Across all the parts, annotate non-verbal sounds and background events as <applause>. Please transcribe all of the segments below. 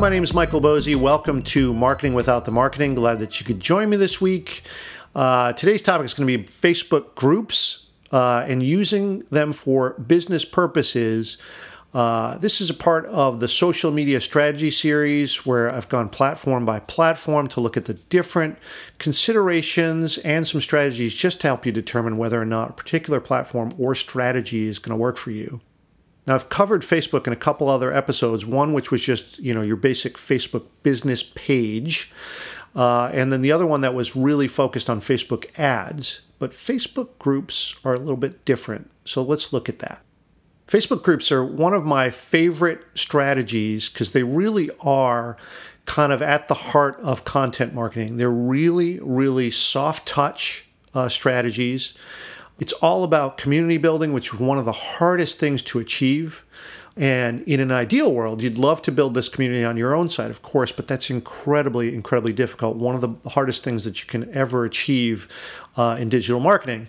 my name is Michael Boezi. Welcome to Marketing Without the Marketing. Glad that you could join me this week. Uh, today's topic is going to be Facebook groups uh, and using them for business purposes. Uh, this is a part of the social media strategy series where I've gone platform by platform to look at the different considerations and some strategies just to help you determine whether or not a particular platform or strategy is going to work for you. Now, I've covered Facebook in a couple other episodes. One, which was just you know your basic Facebook business page, uh, and then the other one that was really focused on Facebook ads. But Facebook groups are a little bit different. So let's look at that. Facebook groups are one of my favorite strategies because they really are kind of at the heart of content marketing. They're really, really soft touch uh, strategies. It's all about community building, which is one of the hardest things to achieve. And in an ideal world, you'd love to build this community on your own side, of course, but that's incredibly, incredibly difficult. One of the hardest things that you can ever achieve uh, in digital marketing.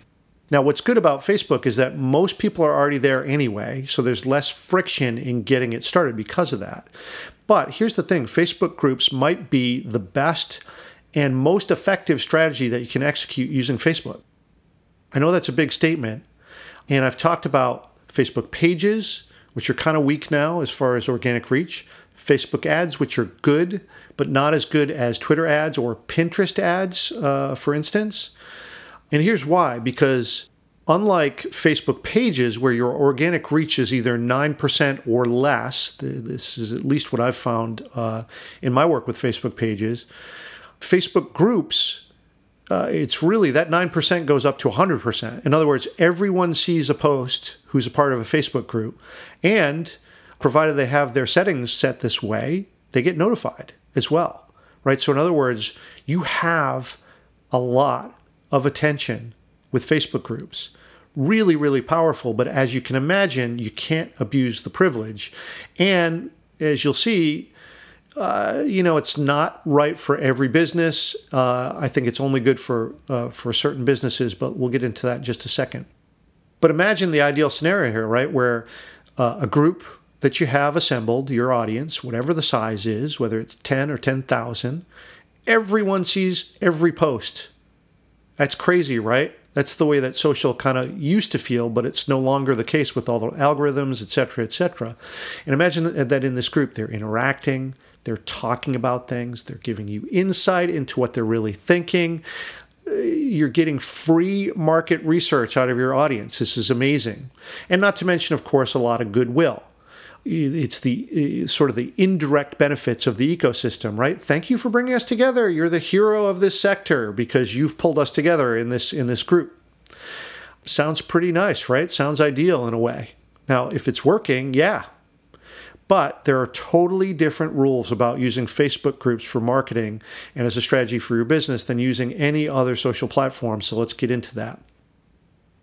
Now, what's good about Facebook is that most people are already there anyway, so there's less friction in getting it started because of that. But here's the thing Facebook groups might be the best and most effective strategy that you can execute using Facebook. I know that's a big statement. And I've talked about Facebook pages, which are kind of weak now as far as organic reach, Facebook ads, which are good, but not as good as Twitter ads or Pinterest ads, uh, for instance. And here's why because unlike Facebook pages, where your organic reach is either 9% or less, this is at least what I've found uh, in my work with Facebook pages, Facebook groups uh, it's really that 9% goes up to 100%. In other words, everyone sees a post who's a part of a Facebook group. And provided they have their settings set this way, they get notified as well, right? So, in other words, you have a lot of attention with Facebook groups. Really, really powerful. But as you can imagine, you can't abuse the privilege. And as you'll see, uh, you know, it's not right for every business. Uh, I think it's only good for uh, for certain businesses, but we'll get into that in just a second. But imagine the ideal scenario here, right, where uh, a group that you have assembled, your audience, whatever the size is, whether it's ten or ten thousand, everyone sees every post. That's crazy, right? That's the way that social kind of used to feel, but it's no longer the case with all the algorithms, et cetera, et cetera. And imagine that in this group, they're interacting, they're talking about things, they're giving you insight into what they're really thinking. Uh, you're getting free market research out of your audience. This is amazing. And not to mention, of course, a lot of goodwill. It's the uh, sort of the indirect benefits of the ecosystem, right? Thank you for bringing us together. You're the hero of this sector because you've pulled us together in this in this group. Sounds pretty nice, right? Sounds ideal in a way. Now, if it's working, yeah, but there are totally different rules about using Facebook groups for marketing and as a strategy for your business than using any other social platform. So let's get into that.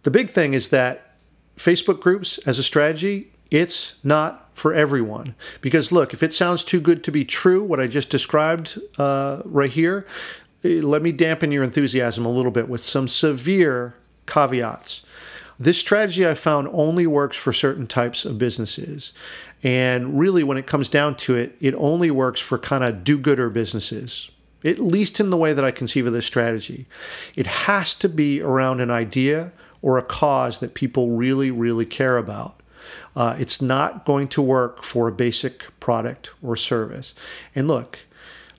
The big thing is that Facebook groups as a strategy, it's not for everyone. Because look, if it sounds too good to be true, what I just described uh, right here, eh, let me dampen your enthusiasm a little bit with some severe caveats. This strategy I found only works for certain types of businesses. And really, when it comes down to it, it only works for kind of do gooder businesses, at least in the way that I conceive of this strategy. It has to be around an idea or a cause that people really, really care about. Uh, it's not going to work for a basic product or service. And look,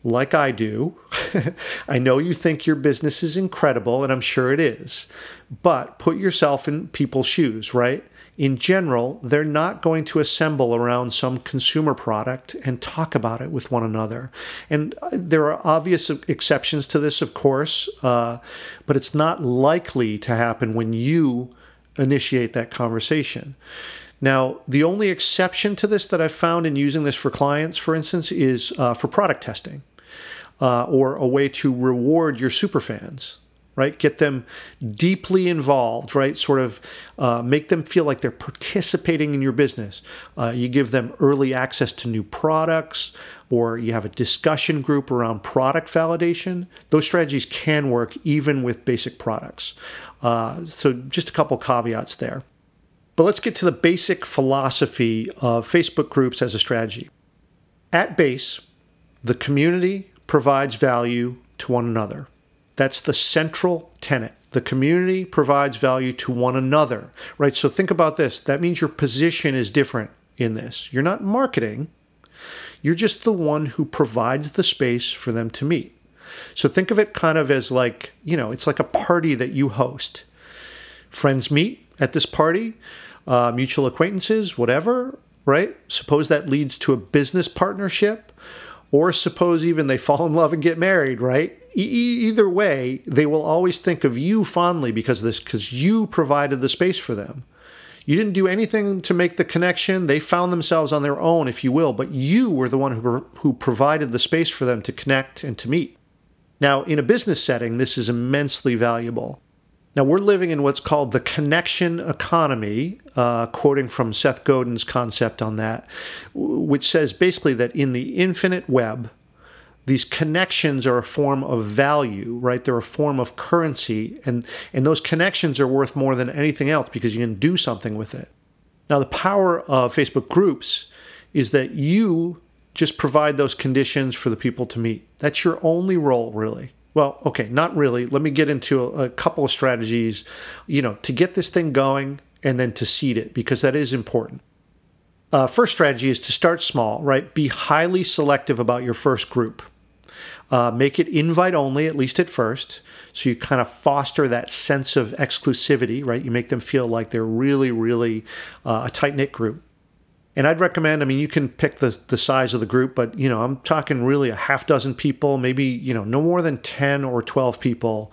like I do, <laughs> I know you think your business is incredible, and I'm sure it is, but put yourself in people's shoes, right? In general, they're not going to assemble around some consumer product and talk about it with one another. And there are obvious exceptions to this, of course, uh, but it's not likely to happen when you initiate that conversation. Now, the only exception to this that I've found in using this for clients, for instance, is uh, for product testing uh, or a way to reward your superfans right? Get them deeply involved right? Sort of uh, make them feel like they're participating in your business. Uh, you give them early access to new products or you have a discussion group around product validation. Those strategies can work even with basic products. Uh, so just a couple caveats there. But let's get to the basic philosophy of facebook groups as a strategy. At base The community provides value to one another. That's the central tenet. The community provides value to one another, right? So think about this. That means your position is different in this. You're not marketing, you're just the one who provides the space for them to meet. So think of it kind of as like, you know, it's like a party that you host. Friends meet at this party, uh, mutual acquaintances, whatever, right? Suppose that leads to a business partnership, or suppose even they fall in love and get married, right? E- either way, they will always think of you fondly because this, because you provided the space for them. You didn't do anything to make the connection. They found themselves on their own, if you will, but you were the one who, who provided the space for them to connect and to meet. Now, in a business setting, this is immensely valuable. Now, we're living in what's called the connection economy, uh, quoting from Seth Godin's concept on that, which says basically that in the infinite web, these connections are a form of value, right? They're a form of currency, and, and those connections are worth more than anything else because you can do something with it. Now, the power of Facebook groups is that you just provide those conditions for the people to meet. That's your only role, really. Well, okay, not really. Let me get into a, a couple of strategies, you know, to get this thing going and then to seed it because that is important. Uh, first strategy is to start small, right? Be highly selective about your first group. Uh, make it invite only, at least at first. So you kind of foster that sense of exclusivity, right? You make them feel like they're really, really uh, a tight knit group. And I'd recommend, I mean, you can pick the, the size of the group, but, you know, I'm talking really a half dozen people, maybe, you know, no more than 10 or 12 people.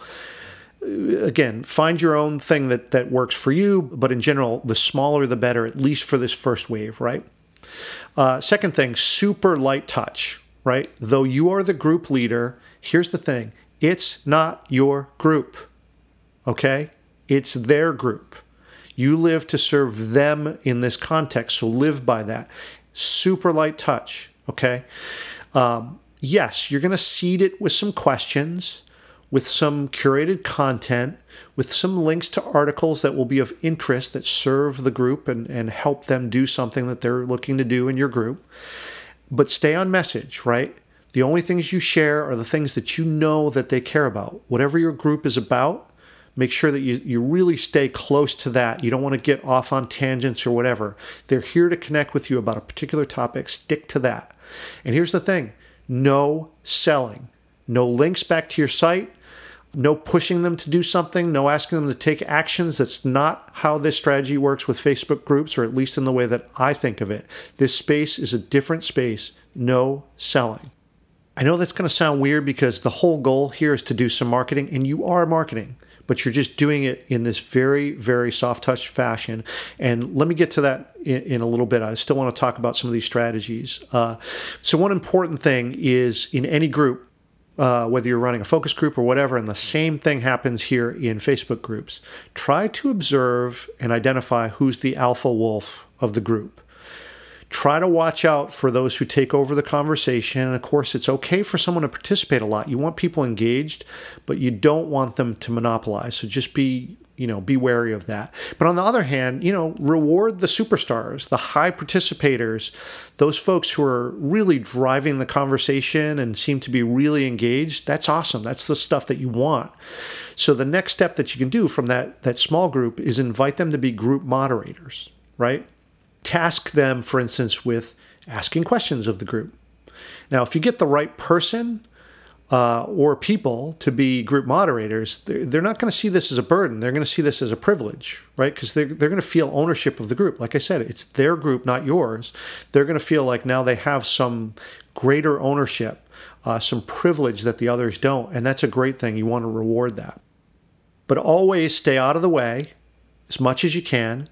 Again, find your own thing that, that works for you, but in general, the smaller the better, at least for this first wave, right? Uh, second thing, super light touch, right? Though you are the group leader, here's the thing it's not your group, okay? It's their group. You live to serve them in this context, so live by that. Super light touch, okay? Um, yes, you're going to seed it with some questions, with some curated content, with some links to articles that will be of interest that serve the group and, and help them do something that they're looking to do in your group. But stay on message, right? The only things you share are the things that you know that they care about. Whatever your group is about, make sure that you, you really stay close to that. You don't want to get off on tangents or whatever. They're here to connect with you about a particular topic. Stick to that. And here's the thing no selling, no links back to your site, no pushing them to do something, no asking them to take actions. That's not how this strategy works with Facebook groups, or at least in the way that I think of it. This space is a different space. No selling. I know that's going to sound weird because the whole goal here is to do some marketing, and you are marketing but you're just doing it in this very, very soft touch fashion. And let me get to that in, in a little bit. I still want to talk about some of these strategies. Uh, so, one important thing is in any group, uh, whether you're running a focus group or whatever, and the same thing happens here in Facebook groups. Try to observe and identify who's the alpha wolf of the group. Try to watch out for those who take over the conversation. And of course, it's okay for someone to participate a lot. You want people engaged, but you don't want them to monopolize. So just be you know be wary of that but on the other hand you know reward the superstars the high participators those folks who are really driving the conversation and seem to be really engaged that's awesome that's the stuff that you want so the next step that you can do from that that small group is invite them to be group moderators right task them, for instance, with asking questions of the group. Now, if you get the right person uh, or people to be group moderators, they're, they're not going to see this as a burden. They're going to see this as a privilege, right? Because they're, they're going to feel ownership of the group. Like I said, it's their group, not yours. They're going to feel like now they have some greater ownership, uh, some privilege that the others don't. And that's a great thing. You want to reward that. But always stay out of the way as much as you can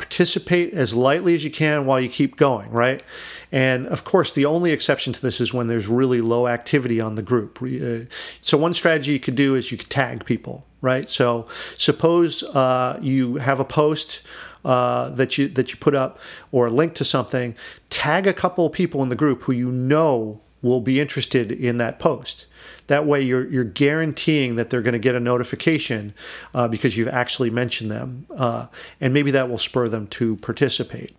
participate as lightly as you can while you keep going, right? And of course, the only exception to this is when there's really low activity on the group. Uh, so, one strategy you could do is you could tag people, right? So, suppose uh, you have a post. Uh, that you that you put up or a link to something, tag a couple people in the group who you know will be interested in that post. That way, you're you're guaranteeing that they're going to get a notification uh, because you've actually mentioned them, uh, and maybe that will spur them to participate.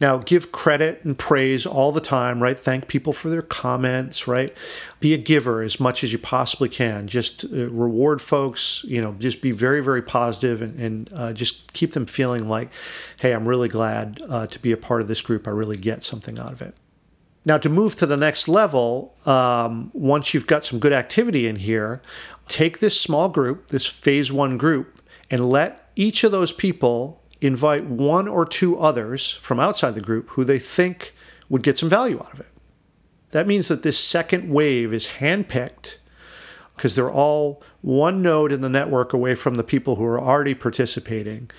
Now, give credit and praise all the time, right? Thank people for their comments, right? Be a giver as much as you possibly can. Just uh, reward folks, you know, just be very, very positive and, and uh, just keep them feeling like, hey, I'm really glad uh, to be a part of this group. I really get something out of it. Now, to move to the next level, um, once you've got some good activity in here, take this small group, this phase one group, and let each of those people invite one or two others from outside the group who they think would get some value out of it. That means that this second wave is handpicked because they're all one node in the network away from the people who are already participating.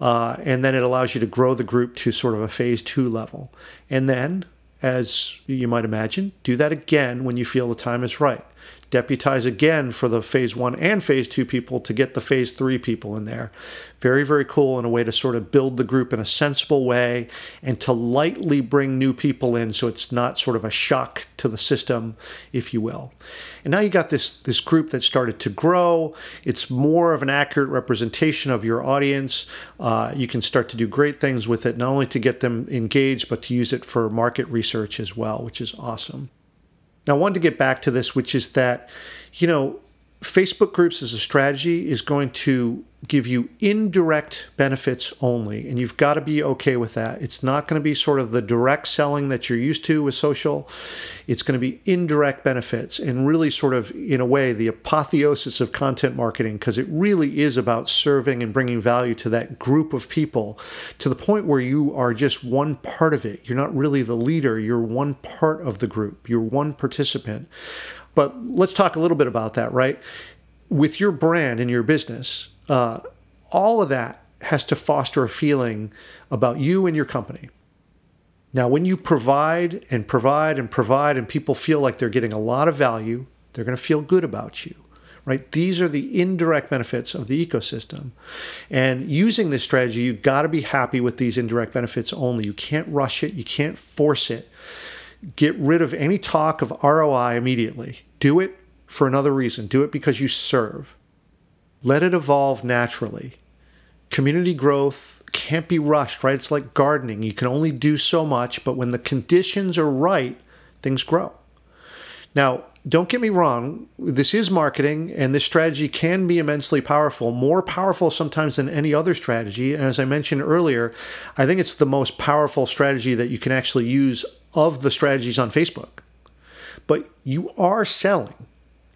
Uh, and then it allows you to grow the group to sort of a phase two level. And then, as you might imagine, do that again when you feel the time is right deputize again for the phase one and phase two people to get the phase three people in there. Very, very cool and a way to sort of build the group in a sensible way and to lightly bring new people in so it's not sort of a shock to the system, if you will. And now you got this, this group that started to grow. It's more of an accurate representation of your audience. Uh, you can start to do great things with it, not only to get them engaged, but to use it for market research as well, which is awesome. Now, I wanted to get back to this, which is that, you know, Facebook groups as a strategy is going to give you indirect benefits only, and you've got to be okay with that. It's not going to be sort of the direct selling that you're used to with social. It's going to be indirect benefits and really sort of, in a way, the apotheosis of content marketing because it really is about serving and bringing value to that group of people to the point where you are just one part of it. You're not really the leader, you're one part of the group, you're one participant. But let's talk a little bit about that, right? With your brand and your business, uh, all of that has to foster a feeling about you and your company. Now, when you provide and provide and provide, and people feel like they're getting a lot of value, they're going to feel good about you, right? These are the indirect benefits of the ecosystem. And using this strategy, you've got to be happy with these indirect benefits only. You can't rush it, you can't force it. Get rid of any talk of ROI immediately. Do it for another reason, do it because you serve. Let it evolve naturally. Community growth can't be rushed, right? It's like gardening. You can only do so much, but when the conditions are right, things grow. Now, don't get me wrong, this is marketing and this strategy can be immensely powerful, more powerful sometimes than any other strategy. And as I mentioned earlier, I think it's the most powerful strategy that you can actually use of the strategies on Facebook. But you are selling.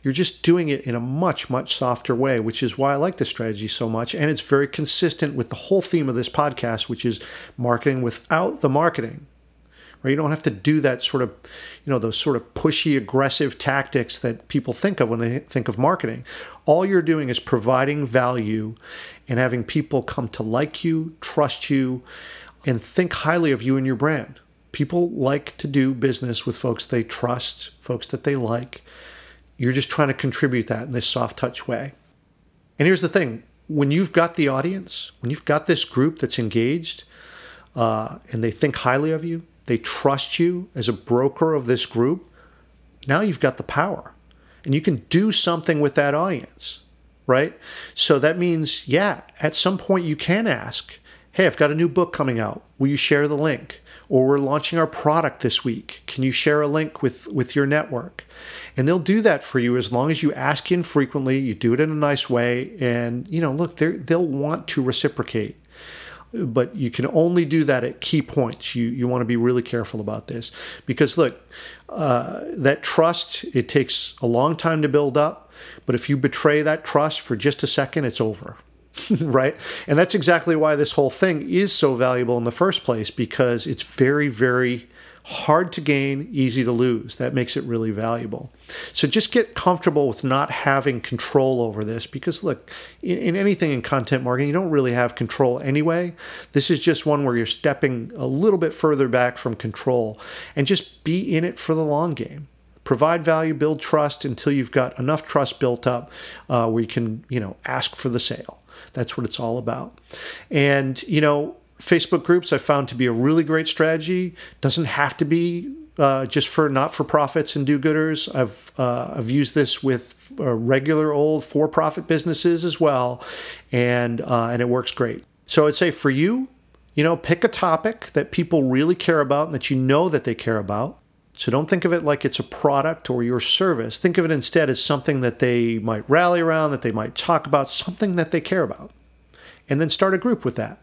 You're just doing it in a much, much softer way, which is why I like this strategy so much. And it's very consistent with the whole theme of this podcast, which is marketing without the marketing. Right? You don't have to do that sort of, you know, those sort of pushy, aggressive tactics that people think of when they think of marketing. All you're doing is providing value and having people come to like you, trust you, and think highly of you and your brand. People like to do business with folks they trust, folks that they like you're just trying to contribute that in this soft touch way. And here's the thing when you've got the audience, when you've got this group that's engaged uh, and they think highly of you, they trust you as a broker of this group, now you've got the power and you can do something with that audience, right? So that means, yeah, at some point you can ask, hey, I've got a new book coming out. Will you share the link? Or we're launching our product this week. Can you share a link with, with your network? And they'll do that for you as long as you ask infrequently, you do it in a nice way, and you know, look, they'll want to reciprocate. But you can only do that at key points. You you want to be really careful about this because look, uh, that trust it takes a long time to build up. But if you betray that trust for just a second, it's over. <laughs> right? And that's exactly why this whole thing is so valuable in the first place because it's very, very hard to gain, easy to lose. That makes it really valuable. So just get comfortable with not having control over this because, look, in, in, anything in content marketing, you don't really have control anyway. This is just one where you're stepping a little bit further back from control and just be in it for the long game. Provide value, build trust until you've got enough trust built up uh, where you can, you know, ask for the sale. That's what it's all about. And, you know, Facebook groups I found to be a really great strategy. Doesn't have to be uh, just for not for profits and do gooders. I've uh, I've used this with uh, regular old for profit businesses as well, and uh, and it works great. So I'd say for you, You know, pick a topic that people really care about and that you know that they care about. So don't think of it like it's a product or your service. Think of it instead as something that they might rally around, that they might talk about, something that they care about. And then start a group with that.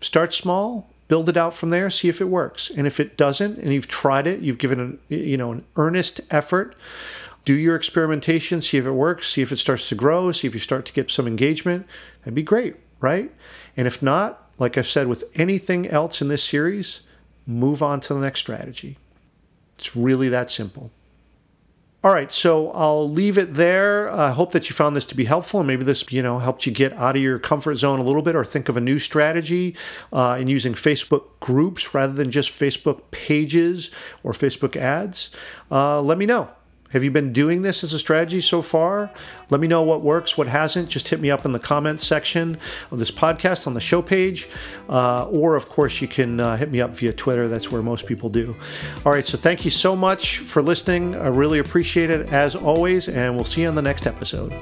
Start small, build it out from there, see if it works. And if it doesn't and you've tried it, you've given an, you know, an earnest effort, do your experimentation, see if it works, see if it starts to grow, see if you start to get some engagement. That'd be great, right? And if not, like I've said with anything else in this series, move on to the next strategy. It's really that simple. All right, so I'll leave it there. I hope that you found this to be helpful, and maybe this, you know, helped you get out of your comfort zone a little bit, or think of a new strategy uh, in using Facebook groups rather than just Facebook pages or Facebook ads. Uh, let me know. Have you been doing this as a strategy so far? Let me know what works, what hasn't. Just hit me up in the comments section of this podcast on the show page. Uh, or, of course, you can uh, hit me up via Twitter. That's where most people do. All right, so thank you so much for listening. I really appreciate it as always, and we'll see you on the next episode.